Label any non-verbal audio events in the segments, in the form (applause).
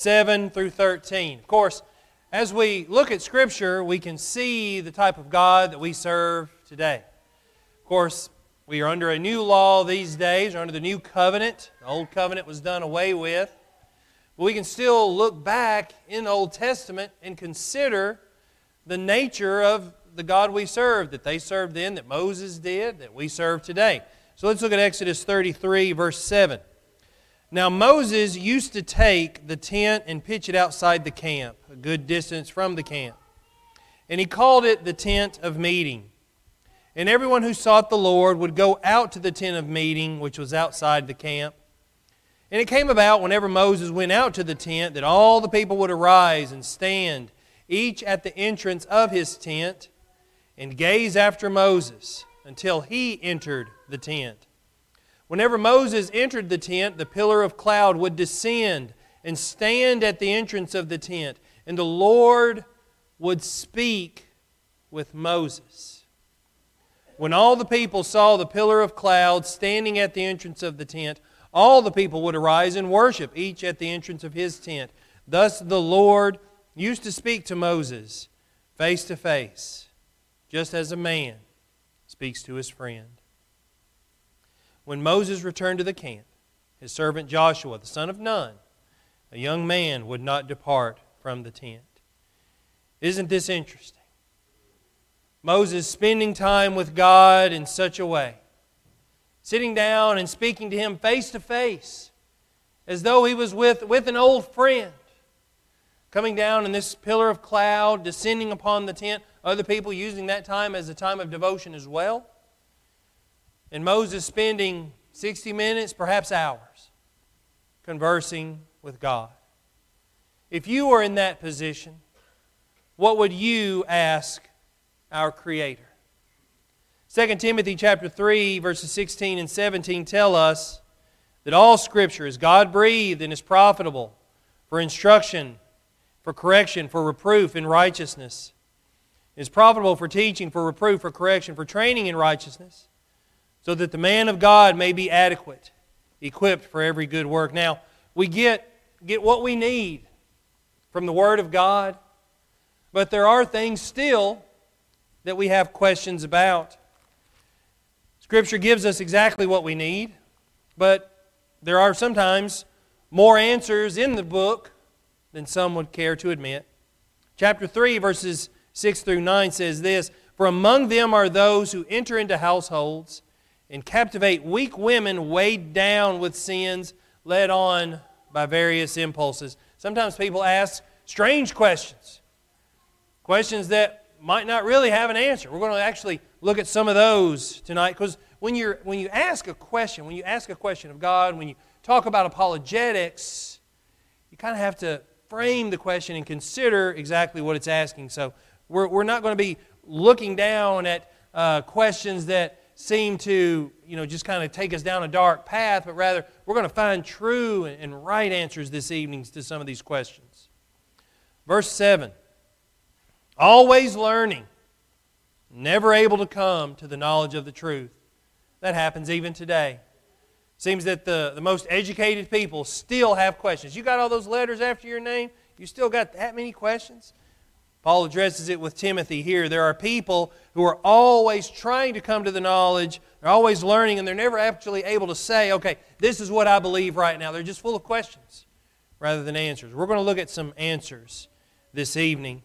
7 through 13. Of course, as we look at Scripture, we can see the type of God that we serve today. Of course, we are under a new law these days, or under the new covenant. The old covenant was done away with. But we can still look back in the Old Testament and consider the nature of the God we serve, that they served then, that Moses did, that we serve today. So let's look at Exodus 33, verse 7. Now, Moses used to take the tent and pitch it outside the camp, a good distance from the camp. And he called it the tent of meeting. And everyone who sought the Lord would go out to the tent of meeting, which was outside the camp. And it came about whenever Moses went out to the tent that all the people would arise and stand, each at the entrance of his tent, and gaze after Moses until he entered the tent. Whenever Moses entered the tent, the pillar of cloud would descend and stand at the entrance of the tent, and the Lord would speak with Moses. When all the people saw the pillar of cloud standing at the entrance of the tent, all the people would arise and worship, each at the entrance of his tent. Thus the Lord used to speak to Moses face to face, just as a man speaks to his friend. When Moses returned to the camp, his servant Joshua, the son of Nun, a young man, would not depart from the tent. Isn't this interesting? Moses spending time with God in such a way, sitting down and speaking to him face to face, as though he was with, with an old friend, coming down in this pillar of cloud, descending upon the tent, other people using that time as a time of devotion as well. And Moses spending 60 minutes, perhaps hours, conversing with God. If you were in that position, what would you ask our Creator? 2 Timothy chapter 3 verses 16 and 17 tell us that all scripture is God breathed and is profitable for instruction, for correction, for reproof in righteousness. It is profitable for teaching, for reproof, for correction, for training in righteousness so that the man of God may be adequate, equipped for every good work. Now, we get, get what we need from the Word of God, but there are things still that we have questions about. Scripture gives us exactly what we need, but there are sometimes more answers in the book than some would care to admit. Chapter 3, verses 6 through 9 says this For among them are those who enter into households and captivate weak women weighed down with sins, led on by various impulses. Sometimes people ask strange questions, questions that might not really have an answer. We're going to actually look at some of those tonight because when, you're, when you ask a question, when you ask a question of God, when you talk about apologetics, you kind of have to frame the question and consider exactly what it's asking. So we're, we're not going to be looking down at uh, questions that seem to, you know, just kind of take us down a dark path, but rather we're going to find true and right answers this evening to some of these questions. Verse 7 Always learning, never able to come to the knowledge of the truth. That happens even today. Seems that the, the most educated people still have questions. You got all those letters after your name? You still got that many questions? Paul addresses it with Timothy here. There are people who are always trying to come to the knowledge, they're always learning, and they're never actually able to say, okay, this is what I believe right now. They're just full of questions rather than answers. We're going to look at some answers this evening.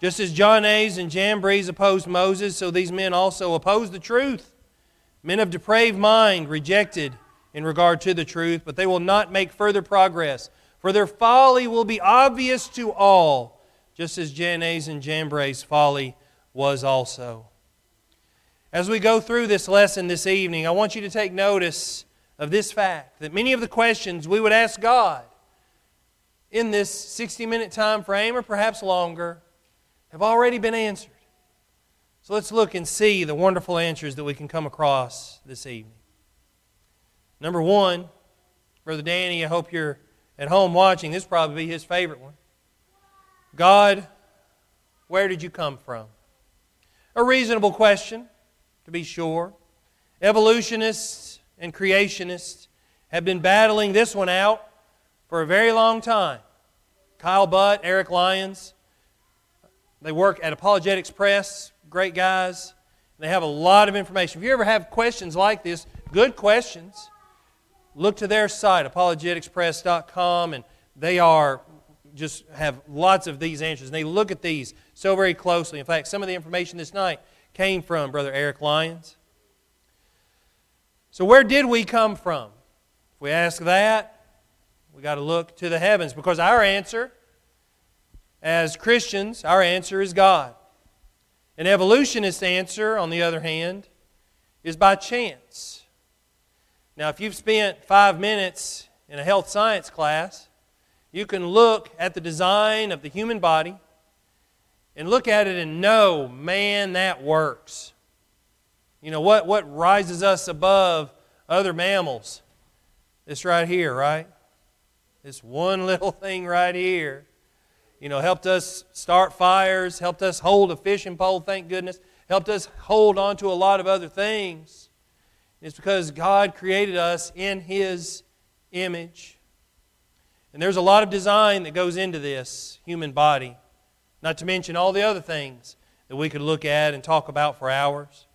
Just as Jannes and Jambres opposed Moses, so these men also oppose the truth. Men of depraved mind rejected in regard to the truth, but they will not make further progress, for their folly will be obvious to all just as Jannes and Jambres' folly was also. As we go through this lesson this evening, I want you to take notice of this fact that many of the questions we would ask God in this 60 minute time frame, or perhaps longer, have already been answered. So let's look and see the wonderful answers that we can come across this evening. Number one, Brother Danny, I hope you're at home watching. This probably be his favorite one. God, where did you come from? A reasonable question, to be sure. Evolutionists and creationists have been battling this one out for a very long time. Kyle Butt, Eric Lyons. They work at Apologetics Press, great guys. They have a lot of information. If you ever have questions like this, good questions, look to their site, apologeticspress.com, and they are just have lots of these answers. And they look at these so very closely. In fact, some of the information this night came from Brother Eric Lyons. So, where did we come from? If we ask that, we got to look to the heavens because our answer, as Christians, our answer is God. An evolutionist answer, on the other hand, is by chance. Now, if you've spent five minutes in a health science class, you can look at the design of the human body and look at it and know, man, that works. You know, what, what rises us above other mammals? This right here, right? This one (laughs) little thing right here you know, helped us start fires, helped us hold a fishing pole, thank goodness, helped us hold on to a lot of other things. It's because God created us in His image. And there's a lot of design that goes into this human body, not to mention all the other things that we could look at and talk about for hours.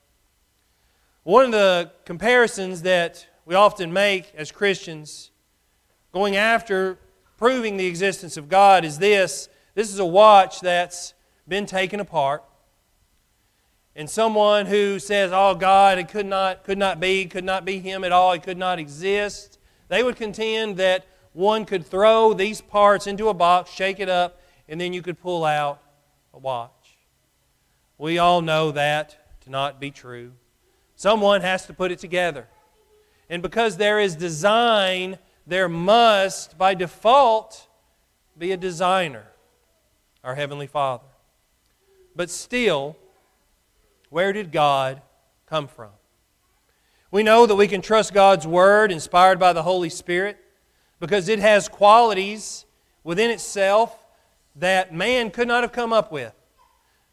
One of the comparisons that we often make as Christians going after proving the existence of God is this this is a watch that's been taken apart. And someone who says, Oh, God, it could not, could not be, could not be Him at all, it could not exist, they would contend that one could throw these parts into a box, shake it up, and then you could pull out a watch. We all know that to not be true. Someone has to put it together. And because there is design, there must, by default, be a designer our Heavenly Father. But still, where did God come from? We know that we can trust God's Word, inspired by the Holy Spirit, because it has qualities within itself that man could not have come up with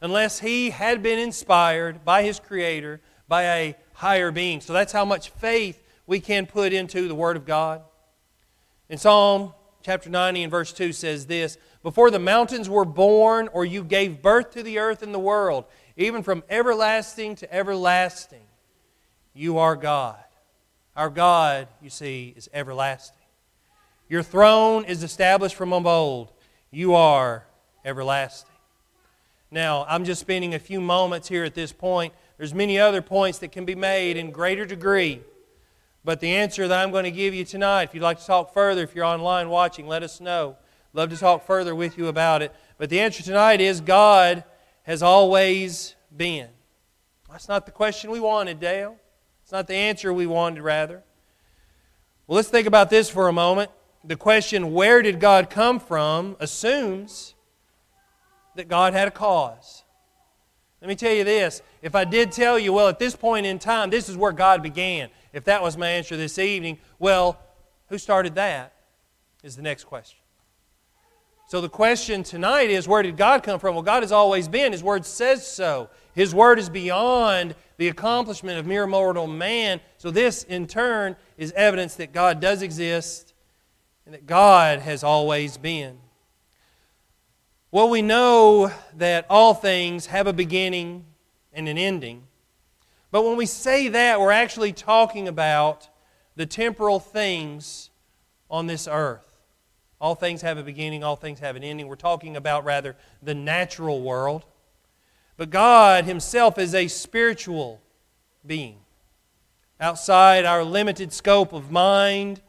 unless he had been inspired by his Creator, by a higher being. So that's how much faith we can put into the Word of God. In Psalm chapter 90 and verse 2 says this before the mountains were born, or you gave birth to the earth and the world, even from everlasting to everlasting, you are God. Our God, you see, is everlasting. Your throne is established from of old. You are everlasting. Now, I'm just spending a few moments here at this point. There's many other points that can be made in greater degree. But the answer that I'm going to give you tonight, if you'd like to talk further, if you're online watching, let us know. Love to talk further with you about it. But the answer tonight is God has always been. That's not the question we wanted, Dale. It's not the answer we wanted, rather. Well, let's think about this for a moment. The question, where did God come from, assumes that God had a cause. Let me tell you this. If I did tell you, well, at this point in time, this is where God began, if that was my answer this evening, well, who started that? Is the next question. So the question tonight is where did God come from? Well, God has always been. His Word says so. His Word is beyond the accomplishment of mere mortal man. So this, in turn, is evidence that God does exist and that God has always been. Well, we know that all things have a beginning and an ending. But when we say that, we're actually talking about the temporal things on this earth. All things have a beginning, all things have an ending. We're talking about, rather, the natural world. But God Himself is a spiritual being, outside our limited scope of mind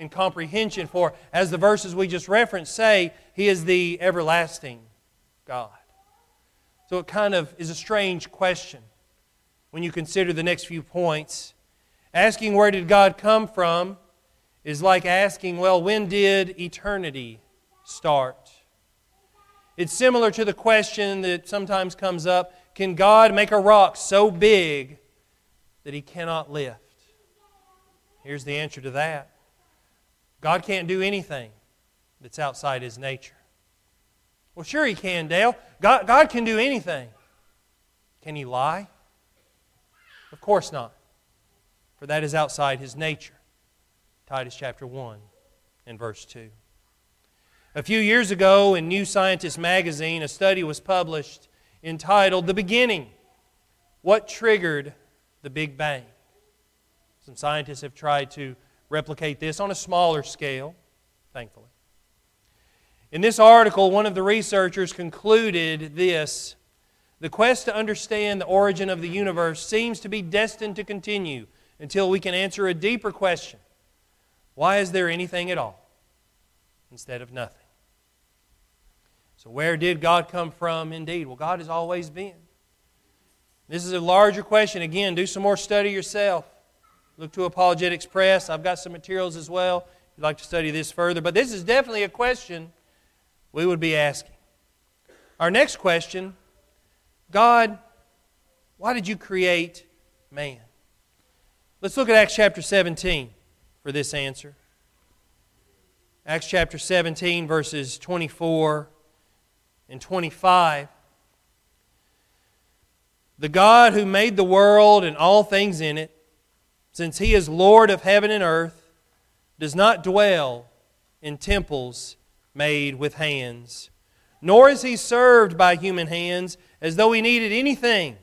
and comprehension. For, as the verses we just referenced say, He is the everlasting God. So it kind of is a strange question when you consider the next few points. Asking where did God come from is like asking, well, when did eternity start? It's similar to the question that sometimes comes up can God make a rock so big that he cannot lift? Here's the answer to that God can't do anything that's outside his nature. Well, sure he can, Dale. God, God can do anything. Can he lie? Of course not, for that is outside his nature. Titus chapter 1 and verse 2. A few years ago in New Scientist magazine, a study was published entitled The Beginning What Triggered the Big Bang? Some scientists have tried to replicate this on a smaller scale, thankfully. In this article, one of the researchers concluded this The quest to understand the origin of the universe seems to be destined to continue until we can answer a deeper question Why is there anything at all? instead of nothing. So, where did God come from indeed? Well, God has always been. This is a larger question. Again, do some more study yourself. Look to Apologetics Press. I've got some materials as well if you'd like to study this further. But this is definitely a question we would be asking. Our next question God, why did you create man? Let's look at Acts chapter 17 for this answer. Acts chapter 17, verses 24 and 25. The God who made the world and all things in it, since he is Lord of heaven and earth, does not dwell in temples made with hands, nor is he served by human hands as though he needed anything,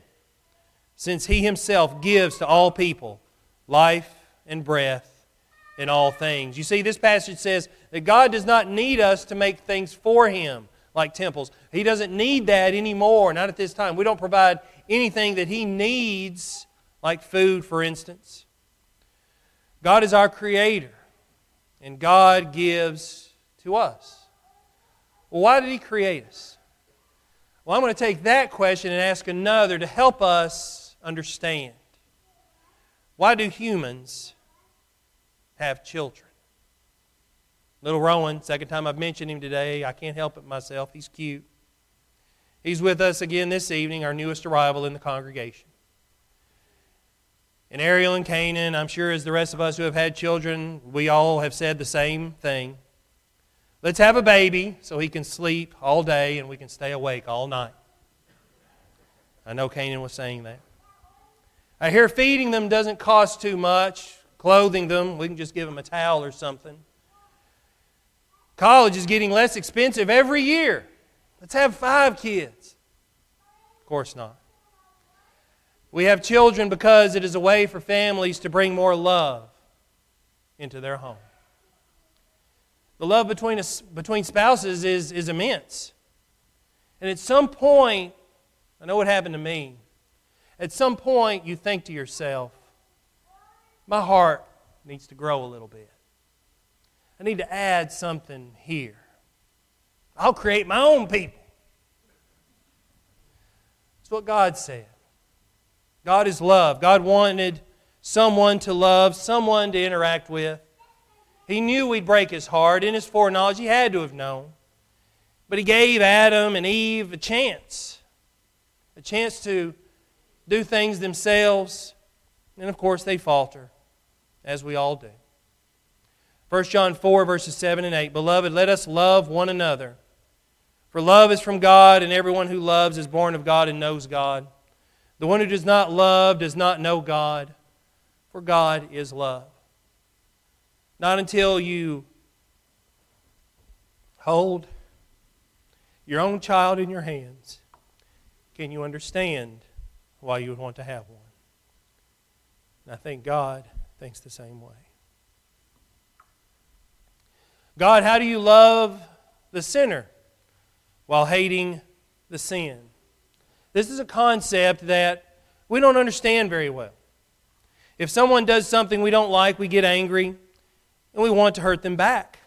since he himself gives to all people life and breath in all things. You see, this passage says that God does not need us to make things for Him like temples. He doesn't need that anymore, not at this time. We don't provide anything that He needs, like food, for instance. God is our Creator, and God gives to us. Well, why did He create us? Well, I'm going to take that question and ask another to help us understand. Why do humans have children. Little Rowan, second time I've mentioned him today. I can't help it myself. He's cute. He's with us again this evening, our newest arrival in the congregation. And Ariel and Canaan, I'm sure as the rest of us who have had children, we all have said the same thing. Let's have a baby so he can sleep all day and we can stay awake all night. I know Canaan was saying that. I hear feeding them doesn't cost too much clothing them. We can just give them a towel or something. College is getting less expensive every year. Let's have five kids. Of course not. We have children because it is a way for families to bring more love into their home. The love between, us, between spouses is, is immense. And at some point, I know what happened to me. At some point, you think to yourself, my heart needs to grow a little bit. I need to add something here. I'll create my own people. That's what God said. God is love. God wanted someone to love, someone to interact with. He knew we'd break his heart. In his foreknowledge, he had to have known. But he gave Adam and Eve a chance a chance to do things themselves. And of course, they falter as we all do. 1 John 4, verses 7 and 8 Beloved, let us love one another. For love is from God, and everyone who loves is born of God and knows God. The one who does not love does not know God, for God is love. Not until you hold your own child in your hands can you understand why you would want to have one. And I think God thinks the same way. God, how do you love the sinner while hating the sin? This is a concept that we don't understand very well. If someone does something we don't like, we get angry and we want to hurt them back.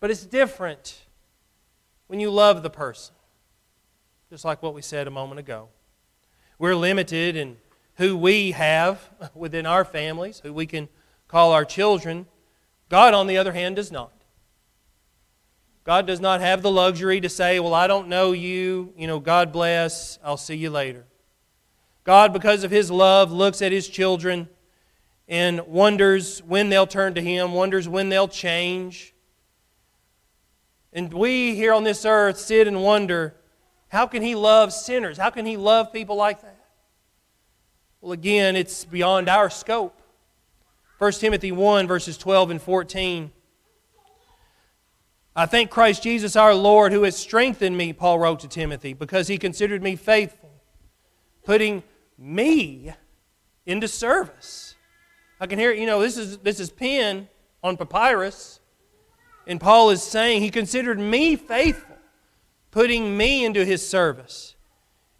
But it's different when you love the person, just like what we said a moment ago. We're limited in who we have (laughs) within our families, who we can call our children. God, on the other hand, does not. God does not have the luxury to say, Well, I don't know you. You know, God bless. I'll see you later. God, because of His love, looks at His children and wonders when they'll turn to Him, wonders when they'll change. And we here on this earth sit and wonder how can He love sinners? How can He love people like that? Well, again, it's beyond our scope. 1 Timothy 1, verses 12 and 14. I thank Christ Jesus our Lord who has strengthened me, Paul wrote to Timothy, because he considered me faithful, putting me into service. I can hear, you know, this is, this is pen on papyrus, and Paul is saying he considered me faithful, putting me into his service.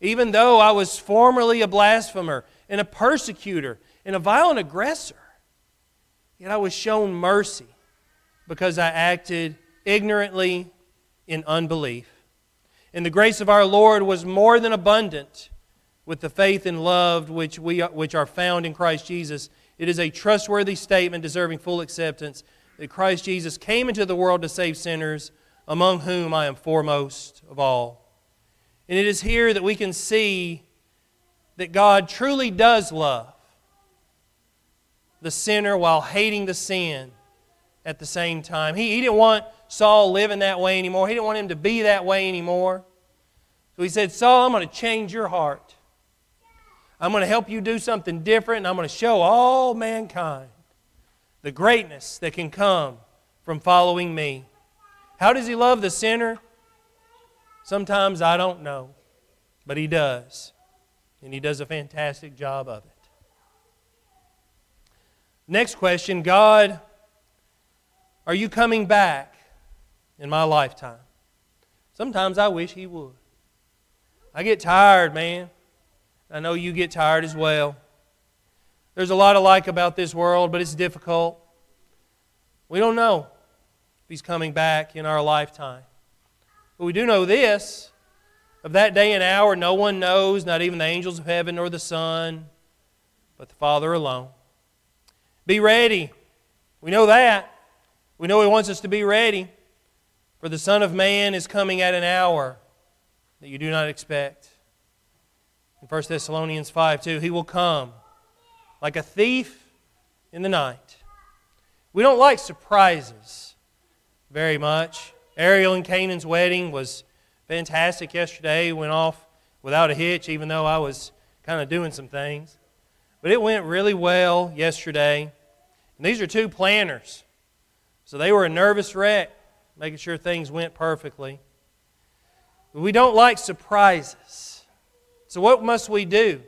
Even though I was formerly a blasphemer and a persecutor and a violent aggressor, yet I was shown mercy because I acted ignorantly in unbelief. And the grace of our Lord was more than abundant with the faith and love which, we, which are found in Christ Jesus. It is a trustworthy statement deserving full acceptance that Christ Jesus came into the world to save sinners, among whom I am foremost of all. And it is here that we can see that God truly does love the sinner while hating the sin at the same time. He, he didn't want Saul living that way anymore. He didn't want him to be that way anymore. So he said, Saul, I'm going to change your heart. I'm going to help you do something different, and I'm going to show all mankind the greatness that can come from following me. How does he love the sinner? Sometimes I don't know, but he does. And he does a fantastic job of it. Next question God, are you coming back in my lifetime? Sometimes I wish he would. I get tired, man. I know you get tired as well. There's a lot of like about this world, but it's difficult. We don't know if he's coming back in our lifetime. But we do know this of that day and hour, no one knows, not even the angels of heaven nor the Son, but the Father alone. Be ready. We know that. We know He wants us to be ready. For the Son of Man is coming at an hour that you do not expect. In 1 Thessalonians 5 2, He will come like a thief in the night. We don't like surprises very much. Ariel and Canaan's wedding was fantastic yesterday. Went off without a hitch, even though I was kind of doing some things. But it went really well yesterday. And these are two planners. So they were a nervous wreck, making sure things went perfectly. But we don't like surprises. So what must we do?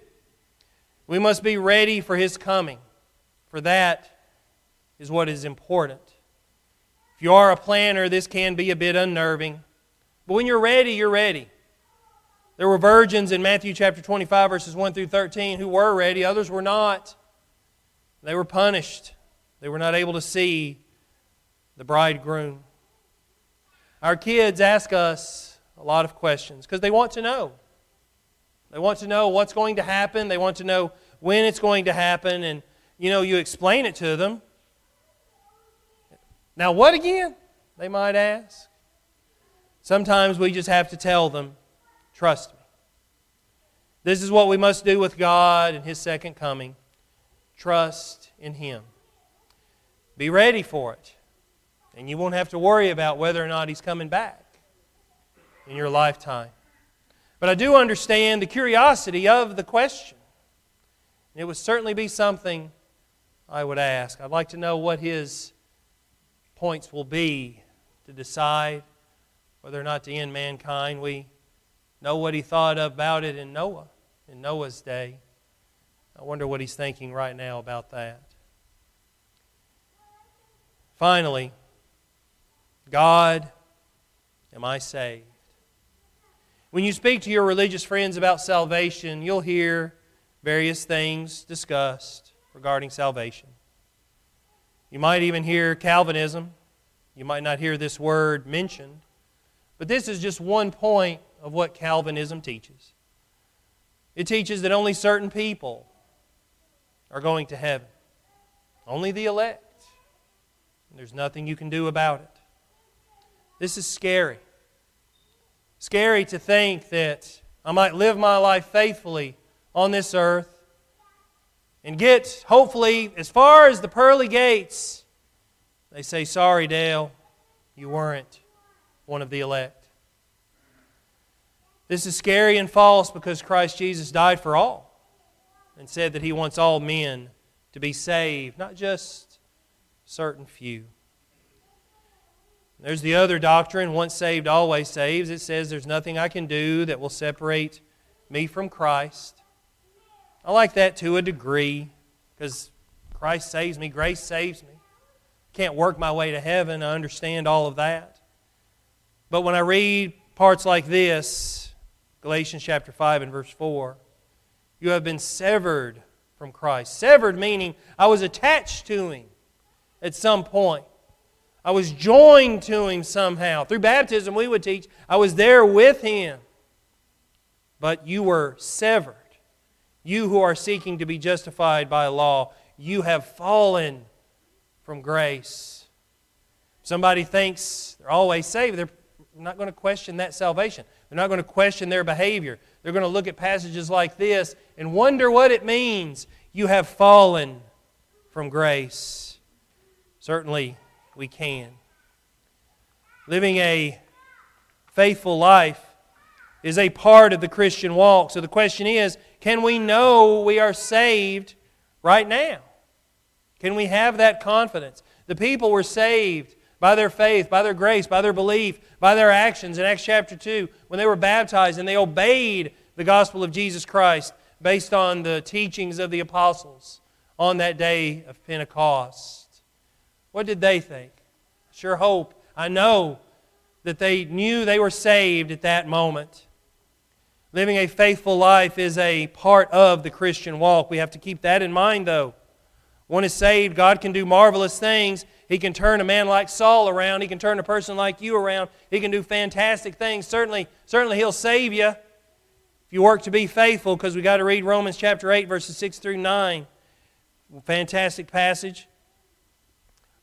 We must be ready for his coming. For that is what is important. If you are a planner, this can be a bit unnerving. But when you're ready, you're ready. There were virgins in Matthew chapter 25, verses 1 through 13, who were ready, others were not. They were punished. They were not able to see the bridegroom. Our kids ask us a lot of questions because they want to know. They want to know what's going to happen. They want to know when it's going to happen. And, you know, you explain it to them. Now, what again? They might ask. Sometimes we just have to tell them, trust me. This is what we must do with God and His second coming. Trust in Him. Be ready for it. And you won't have to worry about whether or not He's coming back in your lifetime. But I do understand the curiosity of the question. It would certainly be something I would ask. I'd like to know what his points will be to decide whether or not to end mankind. We know what he thought about it in Noah, in Noah's day. I wonder what he's thinking right now about that. Finally, God, am I saved? When you speak to your religious friends about salvation, you'll hear various things discussed regarding salvation. You might even hear Calvinism. You might not hear this word mentioned. But this is just one point of what Calvinism teaches. It teaches that only certain people are going to heaven, only the elect. There's nothing you can do about it. This is scary. Scary to think that I might live my life faithfully on this earth and get, hopefully, as far as the pearly gates. They say, Sorry, Dale, you weren't one of the elect. This is scary and false because Christ Jesus died for all and said that he wants all men to be saved, not just certain few. There's the other doctrine, once saved, always saves. It says there's nothing I can do that will separate me from Christ. I like that to a degree because Christ saves me, grace saves me. Can't work my way to heaven. I understand all of that. But when I read parts like this, Galatians chapter 5 and verse 4, you have been severed from Christ. Severed meaning I was attached to Him at some point. I was joined to Him somehow. Through baptism, we would teach, I was there with Him. But you were severed. You who are seeking to be justified by law, you have fallen from grace. Somebody thinks they're always saved. They're not going to question that salvation. They're not going to question their behavior. They're going to look at passages like this and wonder what it means. You have fallen from grace. Certainly, we can. Living a faithful life is a part of the Christian walk. So the question is can we know we are saved right now? Can we have that confidence? The people were saved by their faith, by their grace, by their belief, by their actions in Acts chapter 2 when they were baptized and they obeyed the gospel of Jesus Christ based on the teachings of the apostles on that day of Pentecost. What did they think? Sure hope, I know that they knew they were saved at that moment. Living a faithful life is a part of the Christian walk. We have to keep that in mind, though. One is saved, God can do marvelous things. He can turn a man like Saul around. He can turn a person like you around. He can do fantastic things. Certainly, certainly He'll save you if you work to be faithful, because we got to read Romans chapter 8, verses 6 through 9. Fantastic passage.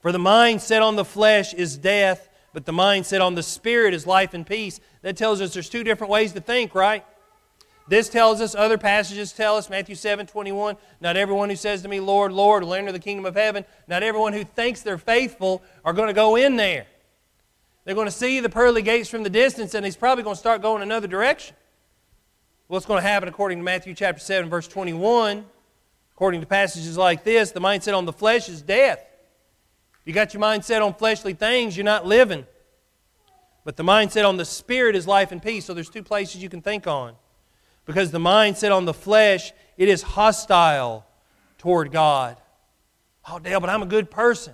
For the mind set on the flesh is death, but the mind set on the spirit is life and peace. That tells us there's two different ways to think, right? This tells us, other passages tell us, Matthew 7 21, not everyone who says to me, Lord, Lord, will enter the kingdom of heaven. Not everyone who thinks they're faithful are going to go in there. They're going to see the pearly gates from the distance, and he's probably going to start going another direction. What's going to happen according to Matthew chapter 7, verse 21? According to passages like this, the mindset on the flesh is death. You got your mindset on fleshly things, you're not living. But the mindset on the spirit is life and peace. So there's two places you can think on because the mindset on the flesh, it is hostile toward God. Oh, Dale, but I'm a good person.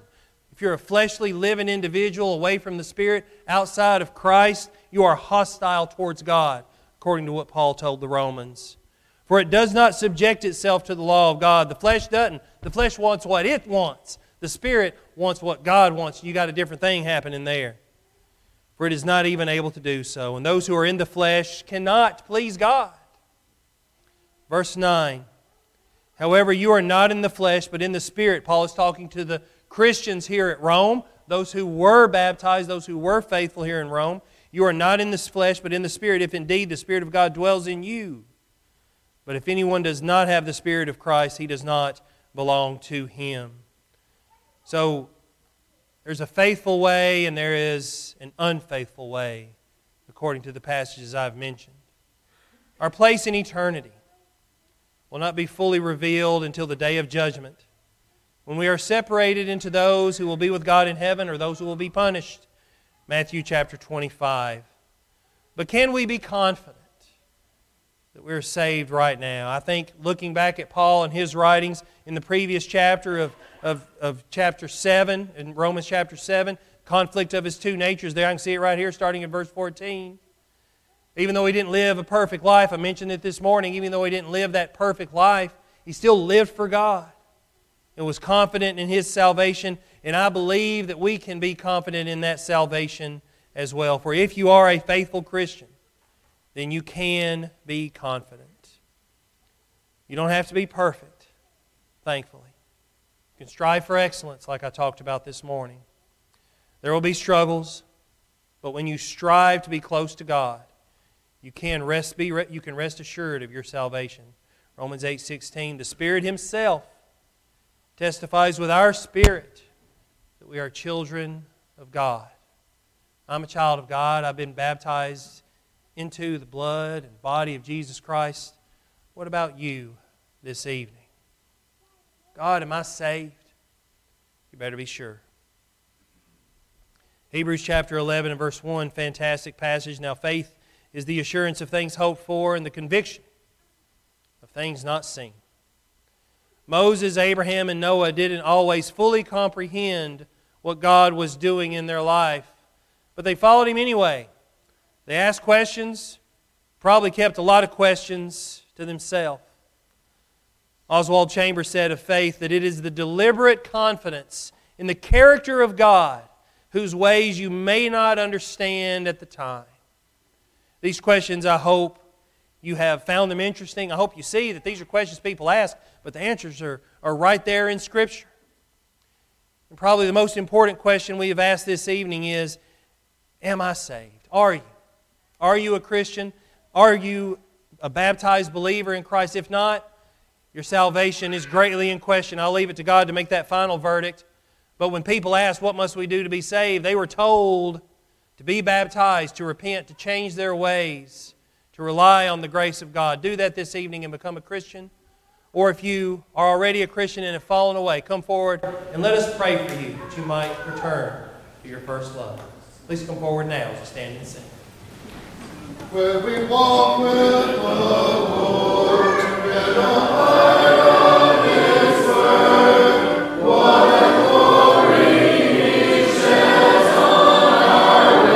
If you're a fleshly living individual away from the Spirit, outside of Christ, you are hostile towards God, according to what Paul told the Romans. For it does not subject itself to the law of God. The flesh doesn't. The flesh wants what it wants. The Spirit wants what God wants. You got a different thing happening there. For it is not even able to do so. And those who are in the flesh cannot please God. Verse 9. However, you are not in the flesh, but in the Spirit. Paul is talking to the Christians here at Rome, those who were baptized, those who were faithful here in Rome. You are not in the flesh, but in the Spirit, if indeed the Spirit of God dwells in you. But if anyone does not have the Spirit of Christ, he does not belong to him. So, there's a faithful way and there is an unfaithful way, according to the passages I've mentioned. Our place in eternity will not be fully revealed until the day of judgment, when we are separated into those who will be with God in heaven or those who will be punished. Matthew chapter 25. But can we be confident that we're saved right now? I think looking back at Paul and his writings in the previous chapter of, of, of chapter 7, in Romans chapter 7, conflict of his two natures there. I can see it right here starting in verse 14. Even though he didn't live a perfect life, I mentioned it this morning, even though he didn't live that perfect life, he still lived for God and was confident in his salvation. And I believe that we can be confident in that salvation as well. For if you are a faithful Christian, then you can be confident. You don't have to be perfect, thankfully. Can strive for excellence, like I talked about this morning. There will be struggles, but when you strive to be close to God, you can rest, be, you can rest assured of your salvation. Romans 8 16, the Spirit Himself testifies with our spirit that we are children of God. I'm a child of God. I've been baptized into the blood and body of Jesus Christ. What about you this evening? God, am I saved? You better be sure. Hebrews chapter 11 and verse 1, fantastic passage. Now, faith is the assurance of things hoped for and the conviction of things not seen. Moses, Abraham, and Noah didn't always fully comprehend what God was doing in their life, but they followed him anyway. They asked questions, probably kept a lot of questions to themselves. Oswald Chambers said of faith that it is the deliberate confidence in the character of God whose ways you may not understand at the time. These questions, I hope you have found them interesting. I hope you see that these are questions people ask, but the answers are, are right there in Scripture. And probably the most important question we have asked this evening is Am I saved? Are you? Are you a Christian? Are you a baptized believer in Christ? If not, your salvation is greatly in question. I'll leave it to God to make that final verdict. But when people ask, What must we do to be saved? they were told to be baptized, to repent, to change their ways, to rely on the grace of God. Do that this evening and become a Christian. Or if you are already a Christian and have fallen away, come forward and let us pray for you that you might return to your first love. Please come forward now as we stand and sing. Where we walk with the Lord we don't Lord.